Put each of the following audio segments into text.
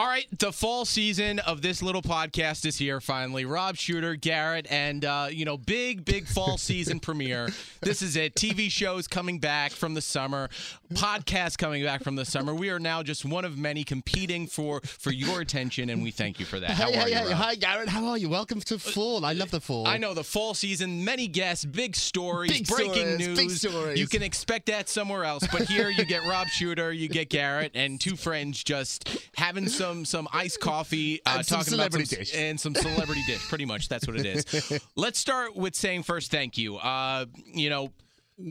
All right, the fall season of this little podcast is here finally. Rob Shooter, Garrett, and uh, you know, big, big fall season premiere. This is it. TV shows coming back from the summer, podcasts coming back from the summer. We are now just one of many competing for for your attention, and we thank you for that. How Hey, are hey, you? Rob? hi, Garrett. How are you? Welcome to fall. I love the fall. I know the fall season, many guests, big stories, Big breaking stories, news. big stories. You can expect that somewhere else, but here you get Rob Shooter, you get Garrett, and two friends just having some some some iced coffee, uh, And some talking about some, celebrity dish. and some celebrity dish. Pretty much, that's what it is. Let's start with saying first, thank you. Uh, you know.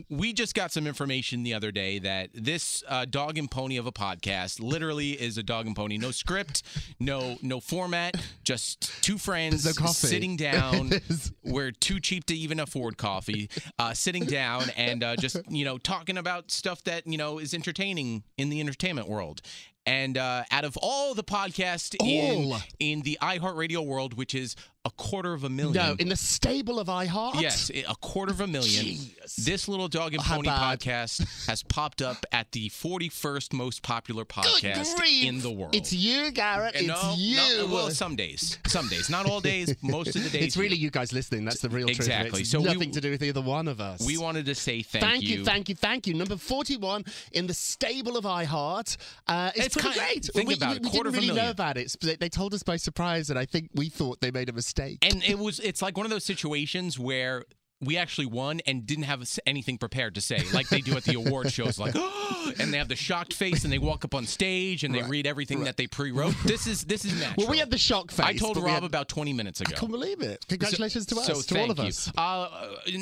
We just got some information the other day that this uh, dog and pony of a podcast literally is a dog and pony. No script, no no format, just two friends There's no coffee. sitting down. We're too cheap to even afford coffee. Uh, sitting down and uh, just you know talking about stuff that you know is entertaining in the entertainment world. And uh, out of all the podcasts in All. in the iHeartRadio world, which is a quarter of a million, No, in the stable of iHeart. Yes, a quarter of a million. Jeez. This little dog and How pony bad? podcast has popped up at the 41st most popular podcast grief. in the world. It's you, Garrett. And It's no, you. no, well, some days, some days, not all days. Most of the days, It's really you guys listening. That's the real truth. of it. Exactly. It's So we- nothing to do with either one of us. We wanted to say thank, Thank you, thank you, thank you. Number 41 in the stable of iHeart. Uh, it's, It's pretty kind- great. think we about we, it. We didn't really know about it. They, they told us by surprise, and I think we thought they made a mistake. And it was it's like one of those situations where we actually won and didn't have anything prepared to say, like they do at the award shows, like, and they have the shocked face and they walk up on stage and they read everything that they pre-wrote. This is this is natural. well, we had the shock face. I told Rob had- about 20 minutes ago. I can't believe it. Congratulations to us, so to all of us. Uh,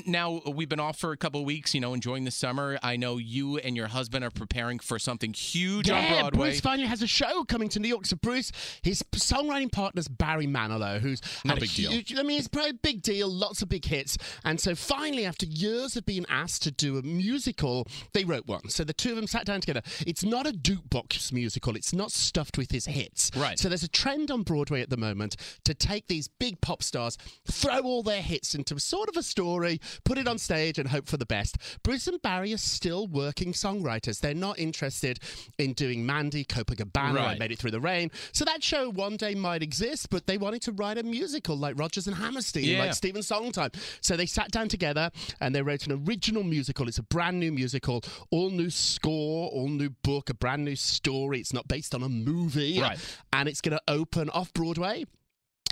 now we've been off for a couple of weeks, you know, enjoying the summer. I know you and your husband are preparing for something huge on Yeah, Broadway. Bruce finally has a show coming to New York. So Bruce, his songwriting partner's Barry Manilow, who's No had a big deal. I mean, it's probably a big deal. Lots of big hits, and so so finally, after years of being asked to do a musical, they wrote one. So the two of them sat down together. It's not a jukebox musical. It's not stuffed with his hits. Right. So there's a trend on Broadway at the moment to take these big pop stars, throw all their hits into sort of a story, put it on stage, and hope for the best. Bruce and Barry are still working songwriters. They're not interested in doing Mandy, Copacabana, I Right. Made It Through the Rain. So that show one day might exist, but they wanted to write a musical like Rodgers and Hammerstein, Yeah. like Stephen Sondheim. So they sat down together and they wrote an original musical. It's a brand new musical, all new score, all new book, a brand new story. It's not based on a movie. Right. And it's going to open off Broadway.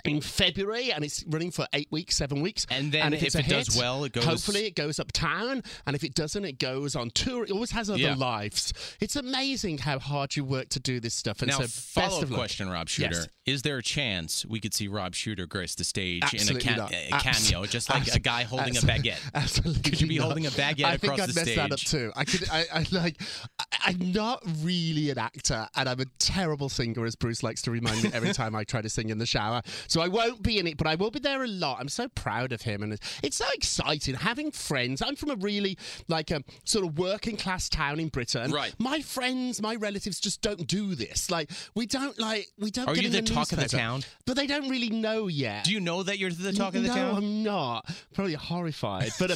In February, and it's running for eight weeks, seven weeks. And then if, if a it does well, it goes- Hopefully, it goes uptown, and if it doesn't, it goes on tour. It always has other Yeah. lives. It's amazing how hard you work to do this stuff. And Now, so, best follow up question, Rob Shooter. Yes. Is there a chance we could see Rob Shooter grace the stage Absolutely in a, not. a cameo, just like a guy holding a baguette? Absolutely. Could you be not. holding a baguette I think I'd the mess that up too. I could. I, I like. I, I'm not really an actor, and I'm a terrible singer, as Bruce likes to remind me every time I try to sing in the shower. So I won't be in it, but I will be there a lot. I'm so proud of him, and it's, so exciting having friends. I'm from a really like a sort of working class town in Britain. Right. My friends, my relatives just don't do this. Like we don't like we don't. Are get you in the talk of the town? But they don't really know yet. Do you know that you're the talk of the no, town? No, I'm not. Probably horrified. But uh,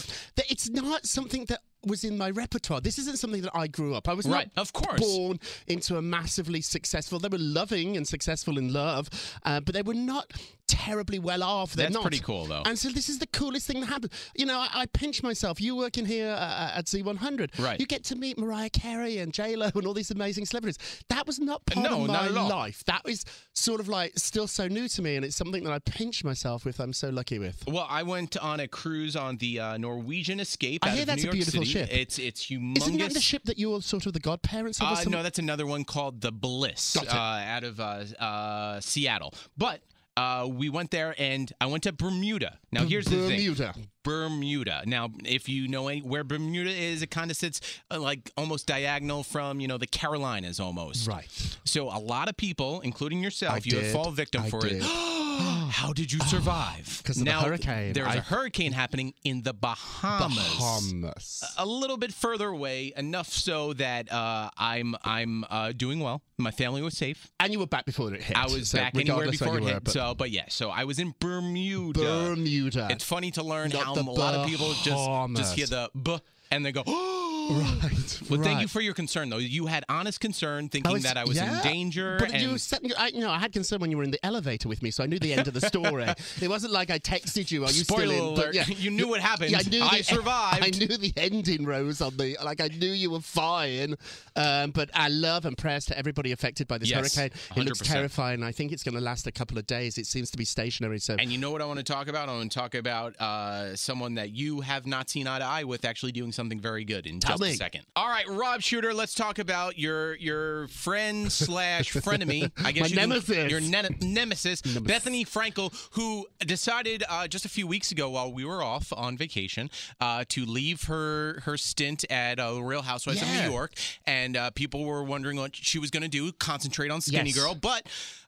it's not something that was in my repertoire. This isn't something that I grew up. I was Right, not of course. born into a massively successful. They were loving and successful in love, uh, but they were not terribly well off. They're That's not. pretty cool, though. And so this is the coolest thing that happened. You know, I, I pinch myself. You working here uh, at Z100, Right. You get to meet Mariah Carey and J Lo and all these amazing celebrities. That was not part No, of my life. That is sort of like still so new to me, and it's something that I pinch myself with. I'm so lucky with. Well, I went on a cruise on the uh, Norwegian Escape. I out hear of that's New a York beautiful City. ship. It's it's humongous. Isn't that the ship that you're sort of the godparents of? Uh, no, that's another one called the Bliss uh, out of uh, uh, Seattle. But uh, we went there, and I went to Bermuda. Now, here's the thing. Bermuda. Bermuda. Now, if you know any, where Bermuda is, it kind of sits uh, like almost diagonal from you know the Carolinas, almost. Right. So a lot of people, including yourself, I you have did. fall victim I for did. it. How did you survive? 'Cause of the now, hurricane. There's a I- hurricane happening in the Bahamas Bahamas. a little bit further away, enough so that uh, I'm I'm uh, doing well. My family was safe. And you were back before it hit. I was so back anywhere regardless before it you were, hit. but So, but yeah, so I was in Bermuda. Bermuda. It's funny to learn Not how the a lot of people just just Bahamas. hear the b and they go. right. But thank you for your concern, though. You had honest concern, thinking was- that I was yeah, in danger. But and you, set, I, you know, I had concern when you were in the elevator with me, so I knew the end of the story. it wasn't like I texted you. Are you Spoiler still in? But alert, yeah, you knew what happened. Yeah, I, knew I the- survived. I knew the ending rose on the. Like I knew you were fine. Um, but I love and prayers to everybody affected by this Yes, hurricane. It looks 100%. terrifying. I think it's going to last a couple of days. It seems to be stationary. So And you know what I want to talk about? I want to talk about uh, someone that you have not seen eye to eye with actually doing something very good in just a me. second. All right, Rob Shooter, let's talk about your your friend slash frenemy. I guess My you can- nemesis. your ne- nemesis, Bethenny Frankel, who decided uh, just a few weeks ago while we were off on vacation uh, to leave her her stint at uh, Real Housewives of New York, and uh, people were wondering what she was going to do, concentrate on Skinny Yes. Girl, but.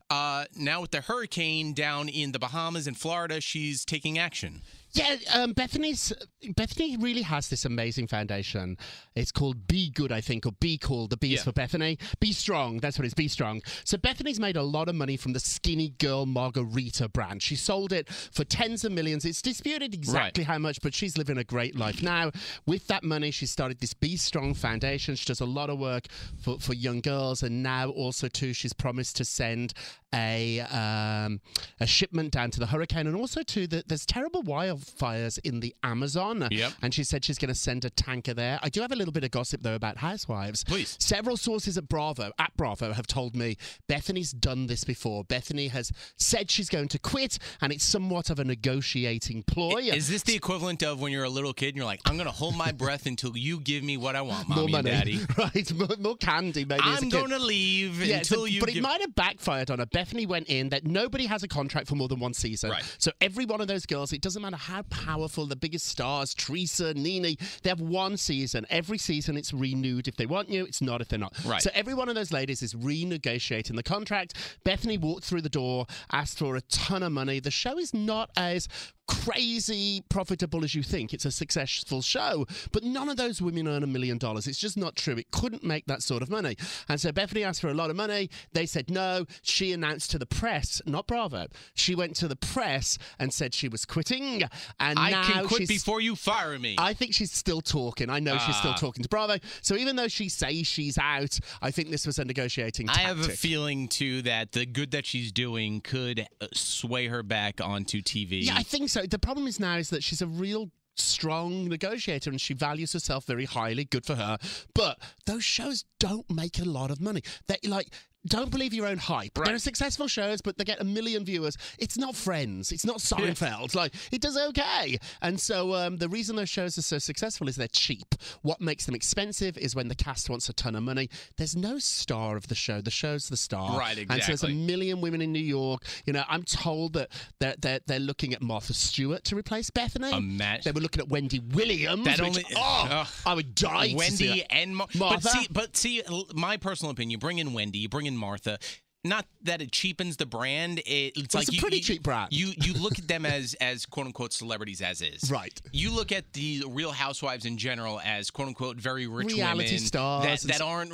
Uh, now with the hurricane down in the Bahamas and Florida, she's taking action. Yeah, um, Bethenny's Bethenny really has this amazing foundation. It's called Be Good, I think, or Be Cool. The B is for Bethenny. Be Strong. That's what it is. Be Strong. So Bethenny's made a lot of money from the Skinny Girl Margarita brand. She sold it for tens of millions. It's disputed exactly how much, but she's living a great life now. With that money, she started this Be Strong Foundation. She does a lot of work for, for young girls, and now also too, she's promised to send a um, a shipment down to the hurricane, and also to the there's terrible wildfires in the Amazon. Yep. And she said she's going to send a tanker there. I do have a little bit of gossip though about housewives. Please. Several sources at Bravo at Bravo have told me Bethenny's done this before. Bethenny has said she's going to quit, and it's somewhat of a negotiating ploy. Is this the equivalent of when you're a little kid and you're like, I'm going to hold my breath until you give me what I want, mommy more money, daddy? right? More, more candy, maybe. a I'm going to leave Yeah, until so- you but give it might have backfired on her. Bethenny went in that nobody has a contract for more than one season. Right. So every one of those girls, it doesn't matter how powerful the biggest stars, Teresa, Nene, they have one season. Every season it's renewed if they want you. It's not if they're not. Right. So every one of those ladies is renegotiating the contract. Bethenny walked through the door, asked for a ton of money. The show is not as crazy profitable as you think. It's a successful show, but none of those women earn a million dollars. It's just not true. It couldn't make that sort of money. And so Bethenny asked for a lot of money. They said no. She announced to the press, not Bravo. She went to the press and said she was quitting. And I now can quit before you fire me. I think she's still talking. I know she's still Ah. talking to Bravo. So even though she says she's out, I think this was a negotiating Tactic. I have a feeling too that the good that she's doing could uh, sway her back onto TV. Yeah, I think so. The problem is now is that she's a real strong negotiator and she values herself very highly. Good for her. But those shows don't make a lot of money. They like don't believe your own hype. They're successful shows, but they get a million viewers. It's not Friends. It's not Seinfeld. Like it does okay. And so um, the reason those shows are so successful is they're cheap. What makes them expensive is when the cast wants a ton of money. There's no star of the show. The show's the star. Right, Exactly. And so there's a million women in New York. You know, I'm told that they're they're, they're looking at Martha Stewart to replace Bethenny. Ima- they were looking at Wendy Williams. That which, only- oh. I would die. to see Wendy and Mar- Martha. But see, but see, my personal opinion: you bring in Wendy, you bring in Martha. Not that it cheapens the brand. It, it's Well, like a you, pretty you- cheap brand. You you look at them as as quote unquote celebrities as is. Right. You look at the Real Housewives in general as quote unquote very rich Reality women stars that, that aren't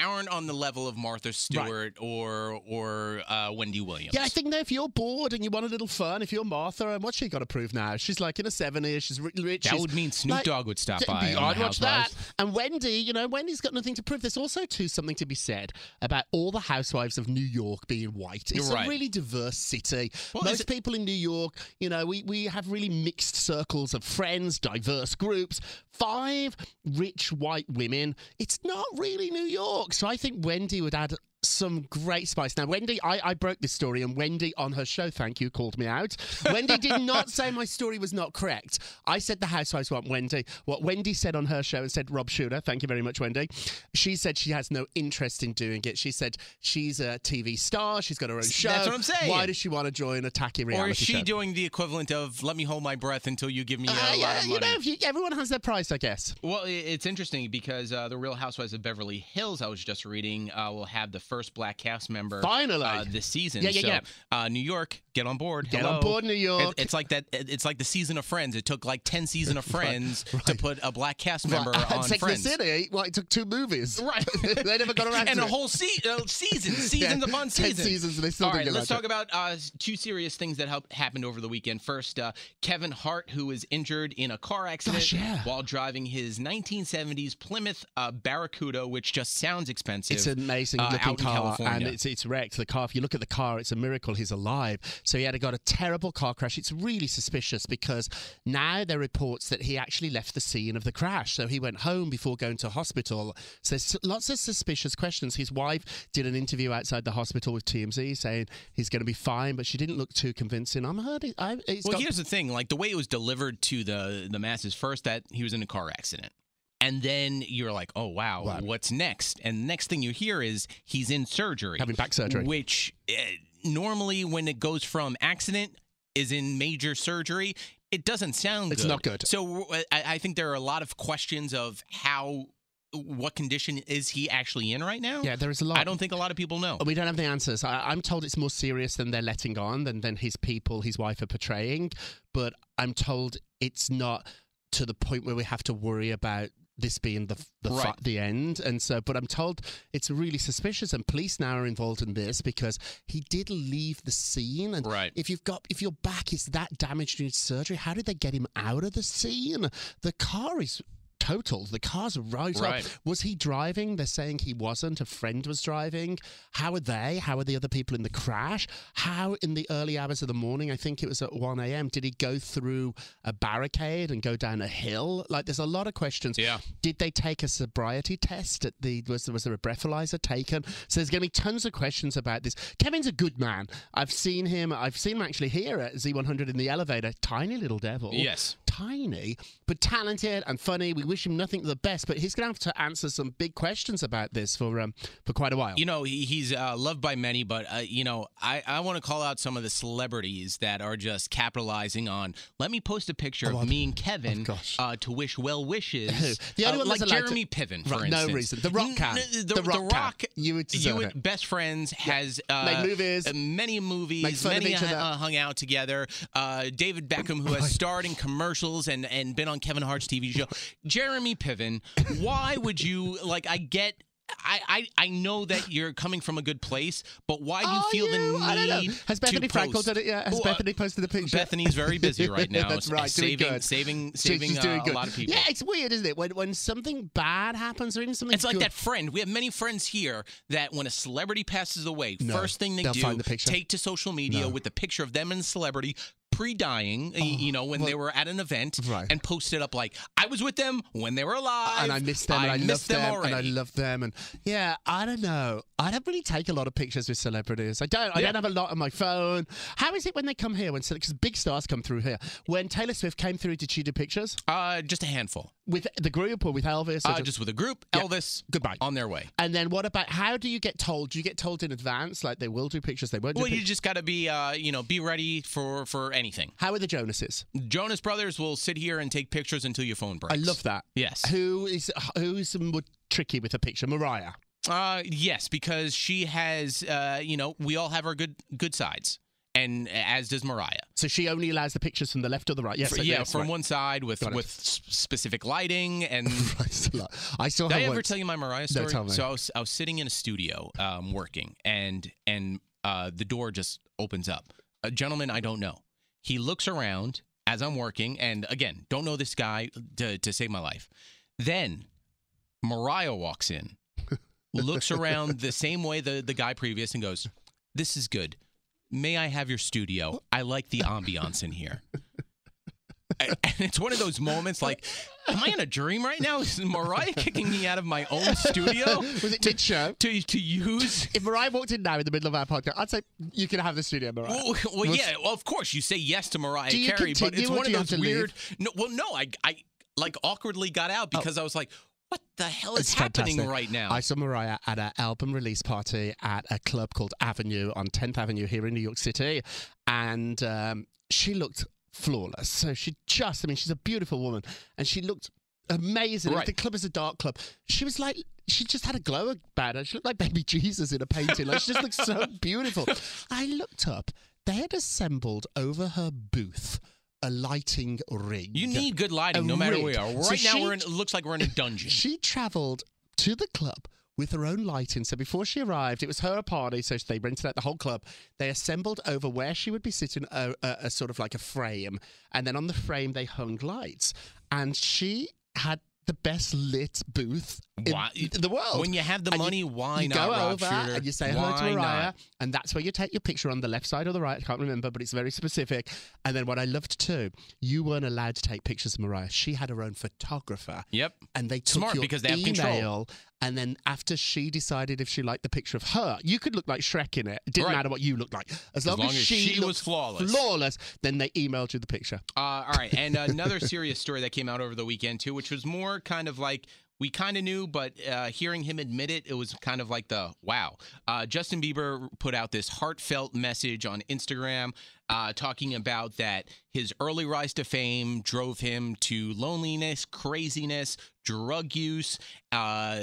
aren't on the level of Martha Stewart or or uh, Wendy Williams. Yeah, I think though, if you're bored and you want a little fun, if you're Martha, and what's she got to prove now? She's like in her 70s, she's rich. That she's- would mean Snoop like- Dogg would stop by I'd watch that. And Wendy, you know, Wendy's got nothing to prove. There's also too something to be said about all the housewives of New York being white. It's right. a really diverse city. Well, Most people in New York, you know, we we have really mixed circles of friends, diverse groups. Five rich white women. It's not really New York. So I think Wendy would add some great spice. Now, Wendy, I, I broke this story, and Wendy on her show, thank you, called me out. Wendy did not say my story was not correct. I said the housewives want Wendy. What Wendy said on her show and said Rob Shooter, thank you very much, Wendy. She said she has no interest in doing it. She said she's a TV star, she's got her own show. That's what I'm saying. Why does she want to join a tacky reality show? Or is she show? doing the equivalent of "Let me hold my breath until you give me a Uh, lot yeah, of you money"? know, you, everyone has their price, I guess. Well, it's interesting because uh, the Real Housewives of Beverly Hills, I was just reading, uh, will have the first black cast member Finally. uh, this season. Yeah, yeah, so, yeah. Uh, New York, get on board. Get Hello. on board, New York. It- it's like that. it- It's like the season of Friends. It took like ten season of Friends to put a black cast member Right. on Sex Friends. the City, well, it took two movies. Right. they never got around and to a it. whole se- uh, season, seasons Yeah, upon 10 seasons. seasons and they still All right, let's talk about uh, two serious things that help, happened over the weekend. First, uh, Kevin Hart, who was injured in a car accident Gosh, yeah. while driving his 1970s Plymouth uh, Barracuda, which just sounds expensive. It's amazing uh, looking out car, California. and it's it's wrecked. The car. If you look at the car, it's a miracle he's alive. So he had got a terrible car crash. It's really suspicious because now there are reports that he actually left the scene of the crash. So he went home before going to hospital. So there's lots of suspicious questions. His wife did an interview outside the hospital with TMZ saying he's going to be fine, but she didn't look too convincing. I'm it's well, got, here's the thing: like the way it was delivered to the the masses. First, that he was in a car accident. And then you're like, oh, wow, Wow. what's next? And the next thing you hear is he's in surgery. Having back surgery. Which uh, normally, when it goes from accident, is in major surgery, it doesn't sound It's good. not good. So uh, I, I think there are a lot of questions of how, what condition is he actually in right now? yeah, there is a lot. I don't think a lot of people know. We don't have the answers. I, I'm told it's more serious than they're letting on, than, than his people, his wife are portraying. But I'm told it's not to the point where we have to worry about this being the the, Right. the end. And so, but I'm told it's really suspicious, and police now are involved in this because he did leave the scene. And Right. if you've got if your back is that damaged in surgery, how did they get him out of the scene? The car is. Total. The car's right up. Was he driving? They're saying he wasn't. A friend was driving. How are they? How are the other people in the crash? How, in the early hours of the morning, I think it was at 1 a.m., did he go through a barricade and go down a hill? Like, there's a lot of questions. Yeah. Did they take a sobriety test? At the was there, was there a breathalyzer taken? So there's going to be tons of questions about this. Kevin's a good man. I've seen him. I've seen him actually here at Z100 in the elevator. Tiny little devil. Yes. Tiny, but talented and funny. We wish him nothing but the best, but he's going to have to answer some big questions about this for um, for quite a while. You know, he, he's uh, loved by many, but uh, you know, I, I want to call out some of the celebrities that are just capitalizing on. Let me post a picture Oh, of me and Kevin oh, uh, to wish well wishes. The only uh, one like allowed to- Jeremy Piven, for Right, no reason. The Rock can. N- The The, Rock the can. Rock. You would and it. Best Friends has uh, Made movies. uh, many movies, many uh, hung out together. Uh, David Beckham, who has starred in commercials and and been on Kevin Hart's TV show. Jeremy Piven. Why would you like? I get. I, I, I know that you're coming from a good place, but why do you Are feel the you? I don't know. need Has to Bethenny Frankel post? done it yet? Has Well, uh, Bethenny posted a picture? Bethenny's very busy right now. That's right. doing saving good. saving She's- saving she's doing uh, a good. lot of people. Yeah, it's weird, isn't it? When when something bad happens or even something It's like good, that friend. We have many friends here that when a celebrity passes away, No, first thing they they'll do, find the picture. take to social media No. with the picture of them and the celebrity pre-dying, y- you know, when well- they were at an event, Right. and posted up like, I was with them when they were alive. and I missed them, and I, missed loved them, already. and I love them, and yeah, I don't know. I don't really take a lot of pictures with celebrities. I don't. I Yeah. don't have a lot on my phone. How is it when they come here? When because big stars come through here. When Taylor Swift came through, did she do pictures uh, just a handful. with the group or with Elvis? or Uh, just with a group, Yeah. Elvis, Goodbye. on their way. And then what about how do you get told? Do you get told in advance like they will do pictures, they won't do Well, you just got to be, uh, you know, be ready for for anything. How are the Jonases? Jonas Brothers will sit here and take pictures until your phone breaks. I love that. Yes. Who is who's more tricky with a picture? Mariah. Uh, yes, because she has, uh, you know, we all have our good good sides, and as does Mariah. So she only allows the pictures from the left or the right. Yes. So- yeah, yes, from right. one side with Got with s- specific lighting and. Right, a lot. I saw Did I ever once. tell you my Mariah No, story? tell me. So I was I was sitting in a studio um, working, and and uh, the door just opens up. A gentleman I don't know. He looks around as I'm working, and again, don't know this guy to to save my life. Then Mariah walks in, looks around the same way the the guy previous, and goes, "This is good. May I have your studio? I like the ambiance in here." And it's one of those moments like, am I in a dream right now? Is Mariah kicking me out of my own studio Was it mid show? to, to use? If Mariah walked in now in the middle of our podcast, I'd say you can have the studio, Mariah. Well, well, yeah, well, of course you say yes to Mariah Do you Carey, but it's one of those weird. No, well, no, I, I like awkwardly got out because I was like, what the hell is It's happening fantastic. right now? I saw Mariah at an album release party at a club called Avenue on 10th Avenue here in New York City. And um, she looked flawless. So she just, I mean, she's a beautiful woman. And she looked amazing. Right. The club is a dark club. She was like, she just had a glow about her. She looked like baby Jesus in a painting. Like she just looked so beautiful. I looked up. They had assembled over her booth a lighting rig. you need good lighting, no matter rig. where we are. So Right now, she- we're in. It looks like we're in a dungeon. She travelled to the club with her own lighting. So before she arrived, it was her party. So they rented out the whole club. They assembled over where she would be sitting a, a, a sort of like a frame. And then on the frame, they hung lights. And she had the best lit booth in Why- the world. When you have the And money, why you not, go Rob over Shooter? and you say hello to Mariah, not? and that's where you take your picture on the left side or the right. I can't remember, but it's very specific. And then what I loved too, you weren't allowed to take pictures of Mariah. She had her own photographer Yep. and they took Smart, your because they have email, control. And then after she decided if she liked the picture of her, you could look like Shrek in it. It didn't Right. matter what you looked like, as long, long as she was looked flawless. Flawless, then they emailed you the picture. Uh, all right, and another serious story that came out over the weekend too, which was more kind of like we kind of knew, but uh, hearing him admit it, it was kind of like the wow. Uh, Justin Bieber put out this heartfelt message on Instagram, uh, talking about that his early rise to fame drove him to loneliness, craziness, drug use, uh,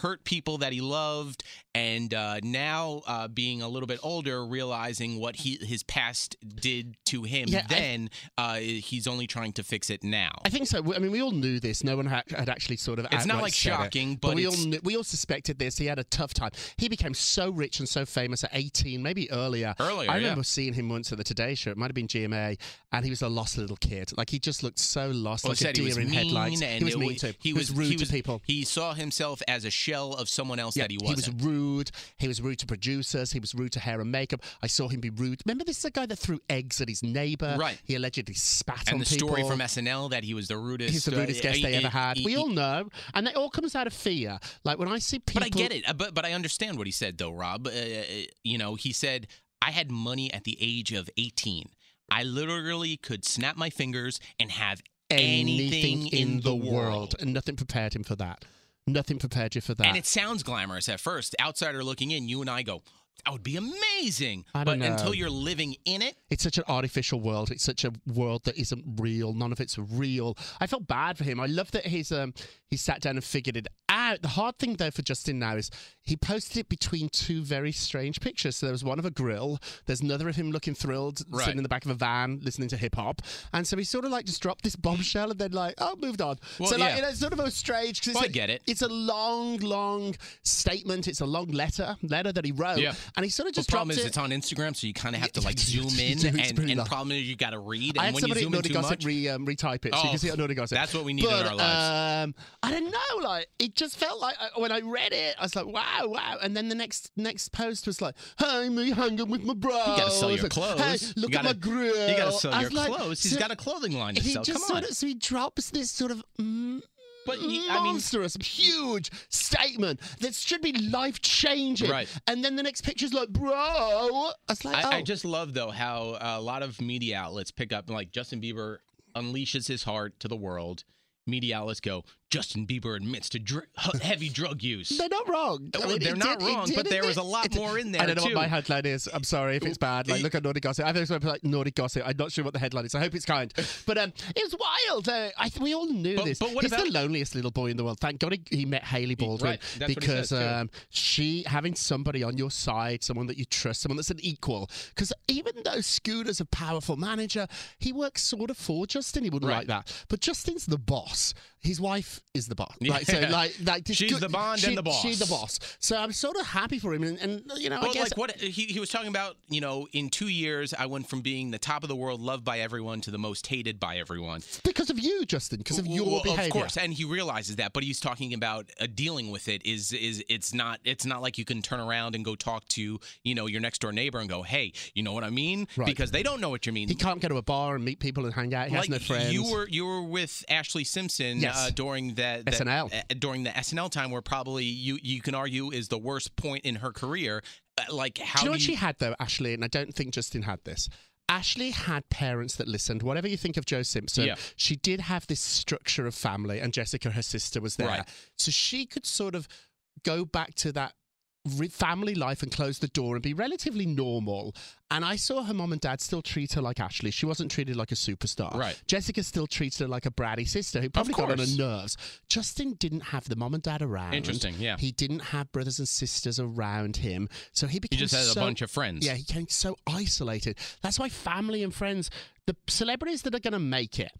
hurt people that he loved, and uh, now uh, being a little bit older, realizing what he his past did to him. Yeah, I- then uh, he's only trying to fix it now. I think so. I mean, we all knew this. No one ha- had actually sort of. It's not like said it. shocking, but we all knew, we all suspected this. He had a tough time. He became so rich and so famous at 18, maybe earlier. Earlier, I yeah. remember seeing him once at the Today Show. It might have been GMA, and he was a lost little kid. Like he just looked so lost, Well, like a deer he was in mean, headlights. and he was mean too. He was rude he was, to people. He saw himself as a shell of someone else Yeah, that he he wasn't. was rude. He was rude to producers. He was rude to hair and makeup. I saw him be rude. Remember, this is a guy that threw eggs at his neighbor. Right. He allegedly spat and on the people. story from SNL that he was the rudest. He's the uh, rudest guest he- they ever he- had. he- we he- all know, and it all comes out of fear. Like when I see people, But I get it. Uh, But but I understand what he said though, Rob. Uh, you know, he said I had money at the age of 18. I literally could snap my fingers and have anything, anything in the world. And nothing prepared him for that. Nothing prepared you for that. And it sounds glamorous at first. Outsider looking in, you and I go, that would be amazing. I but know. until you're living in it, It's such an artificial world. It's such a world that isn't real. None of it's real. I felt bad for him. I love that he's um he sat down and figured it out. The hard thing though for Justin now is he posted it between two very strange pictures. So there was one of a grill. There's another of him looking thrilled, Right. sitting in the back of a van listening to hip hop. And so he sort of like just dropped this bombshell and then like oh moved on. Well, so like yeah. you know, it's sort of a strange. 'cause it's Well, I a- get it. It's a long, long statement. It's a long letter letter that he wrote. Yeah. And he sort of the problem is it. it's on Instagram, so you kind of have to like zoom in, and, and problem is you got to read, I had when you somebody zoom at in too Gossip much, re, um, retype it, so you Oh, can see it Naughty Gossip. that's what we need in our lives. Um, I don't know, like it just felt like uh, when I read it, I was like, wow, wow, and then the next next post was like, hey, me hanging with my bro. you got to sell your Like, clothes. Hey, You look gotta- at my grill. You got to sell your like, clothes. He's so got a clothing line to he sell. just Come sort on. of, so he drops this sort of. Mm, But you- I mean- monstrous, huge statement that should be life changing. Right. And then the next picture's like, bro. I was like, oh. I, I oh. just love though how a lot of media outlets pick up like Justin Bieber unleashes his heart to the world. Media outlets go. Justin Bieber admits to dr- heavy drug use. They're not wrong. Well, it they're not did- it wrong, did but there was a lot more in there, I don't know too. what my headline is. I'm sorry if it's bad. Like, look at Naughty Gossip. I think it's going to be like Naughty Gossip. I'm not sure what the headline is. I hope it's kind. But um, it was wild. Uh, I we all knew But- this. but what He's about- the loneliest little boy in the world. Thank God he, he met Hailey Baldwin right, that's what he because um, she having somebody on your side, someone that you trust, someone that's an equal. Because even though Scooter's a powerful manager, he works sort of for Justin. He wouldn't Right. like that. But Justin's the boss. His wife is the boss. Like so, Yeah. like like She's good- the bond she- and the boss. She's the boss. So I'm sort of happy for him, and, and you know, I Well, guess like what he, he was talking about, you know, in two years, I went from being the top of the world, loved by everyone, to the most hated by everyone. because of you, Justin, because of your Well, behavior. Of course, and he realizes that, but he's talking about uh, dealing with it. Is is it's not it's not like you can turn around and go talk to you know your next door neighbor and go, hey, you know what I mean? Right. Because they don't know what you mean. He can't go to a bar and meet people and hang out. He has no friends. You were you were with Ashlee Simpson Yes. uh, during that, that SNL. uh, during the SNL time, where probably you you can argue is the worst point in her career. Uh, like how Do you know what do she had though, Ashlee? And I don't think Justin had this. Ashlee had parents that listened. Whatever you think of Joe Simpson, Yeah. she did have this structure of family, and Jessica, her sister, was there. Right. So she could sort of go back to that family life and close the door and be relatively normal. And I saw her mom and dad still treat her like Ashlee. She wasn't treated like a superstar. Right. Jessica still treats her like a bratty sister who probably got on her nerves. Justin didn't have the mom and dad around. Interesting, yeah. He didn't have brothers and sisters around him. So he became He just had a bunch of friends. Yeah, he became so isolated. That's why family and friends, the celebrities that are going to make it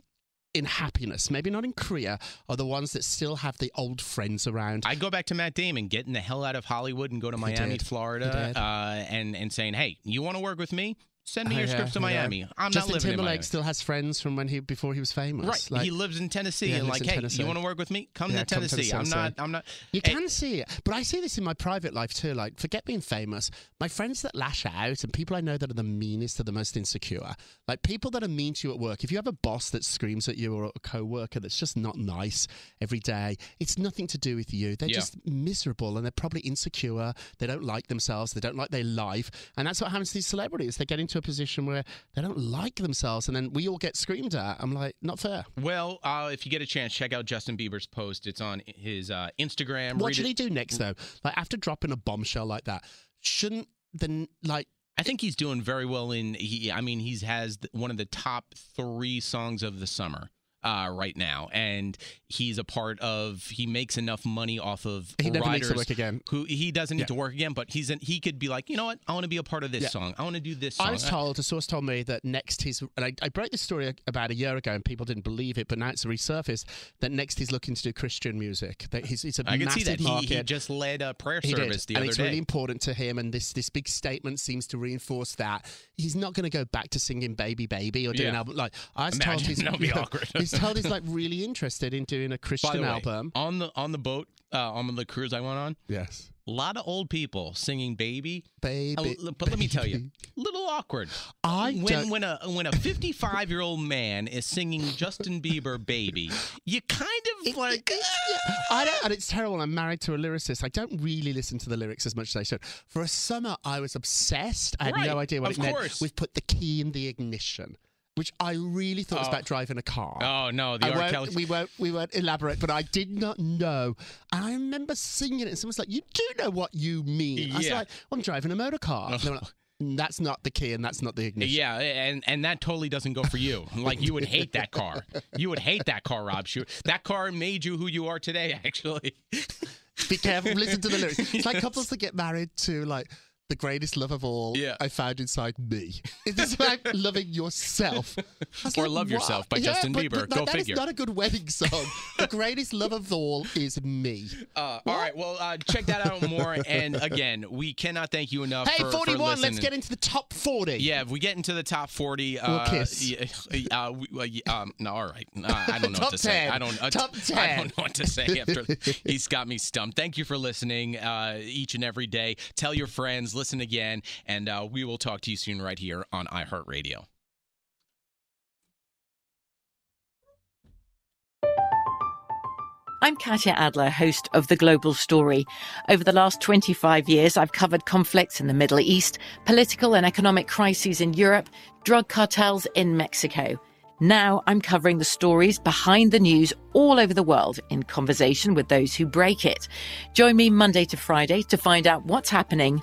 in happiness, maybe not in career, are the ones that still have the old friends around. I go back to Matt Damon, getting the hell out of Hollywood and go to Miami. Florida, uh, and and saying, "Hey, you want to work with me? Send me Oh, your yeah, scripts to yeah. Miami. I'm Justin not living Timberlake in Miami." still has friends from when he before he was famous. Right, Like, he lives in Tennessee, Yeah, and like, hey, Tennessee. you want to work with me? Come Yeah, to come to Tennessee. I'm not. I'm not. You Hey, can see it, but I see this in my private life too. Like, forget being famous. My friends that lash out and people I know that are the meanest are the most insecure. Like people that are mean to you at work. If you have a boss that screams at you or a co-worker that's just not nice every day, it's nothing to do with you. They're Yeah. just miserable and they're probably insecure. They don't like themselves. They don't like their life, and that's what happens to these celebrities. They get into a position where they don't like themselves, and then we all get screamed at. I'm like, not fair. Well, uh, if you get a chance, check out Justin Bieber's post. It's on his uh, Instagram. What Read should it- he do next though? Like after dropping a bombshell like that, shouldn't then like I think he's doing very well in. He, I mean, he's has one of the top three songs of the summer uh, right now, and he's a part of. He makes enough money off of He never to work again. Who he doesn't need Yeah. to work again, but he's in, he could be like, you know what, I want to be a part of this Yeah. song. I want to do this. Song. I was told, a source told me that next he's, and I, I broke this story about a year ago and people didn't believe it, but now it's resurfaced that next he's looking to do Christian music. That he's, it's a I can massive see that he, market. he just led a prayer He service did, the and other it's day. really important to him. And this this big statement seems to reinforce that he's not going to go back to singing "Baby Baby" or doing Yeah. album like I was told Imagine, he's that'd be awkward. he's told he's like really interested in doing a By Christian the way, album. on the on the boat, uh, on the cruise I went on, Yes, a lot of old people singing "Baby." baby. Uh, but let me tell you, baby. little awkward. I when don't- when a when a 55 year old man is singing Justin Bieber "Baby," you kind of like. Yeah, I don't, and it's terrible. I'm married to a lyricist. I don't really listen to the lyrics as much as I should. For a summer, I was obsessed. I had Right, no idea what of it meant. course. We've put the key in the ignition. Which I really thought was Oh. about driving a car. Oh no, the R. Kelly. We weren't we won't elaborate, but I did not know. And I remember singing it, and someone's like, "You do know what you mean?" I was Yeah. like, "I'm driving a motor car." And they were like, "Mm, that's not the key, and that's not the ignition. Yeah, and and that totally doesn't go for you. Like you would hate that car. You would hate that car, Rob. Shoot, that car made you who you are today. Actually, Be careful. Listen to the lyrics. It's like couples that get married to like the greatest love of all. Yeah. I found inside me. It's about loving yourself. Or like, Love Yourself by Yeah, Justin but- Bieber. but that- Go that is figure. not a good wedding song. the greatest love of all is me. uh, all right. Well, uh, check that out more. And again, we cannot thank you enough. Hey, for, for 41. let's get into the top 40. Yeah, if we get into the top forty, We'll uh, kiss. yeah, uh, we, well, um, no, all right. Uh, I don't know what to say. 10. I don't. Uh, Top I 10. don't know what to say after he's got me stumped. Thank you for listening uh, each and every day. Tell your friends, listen again, and uh, we will talk to you soon right here on iHeartRadio. I'm Katya Adler, host of The Global Story. Over the last 25 years, I've covered conflicts in the Middle East, political and economic crises in Europe, drug cartels in Mexico. Now I'm covering the stories behind the news all over the world in conversation with those who break it. Join me Monday to Friday to find out what's happening,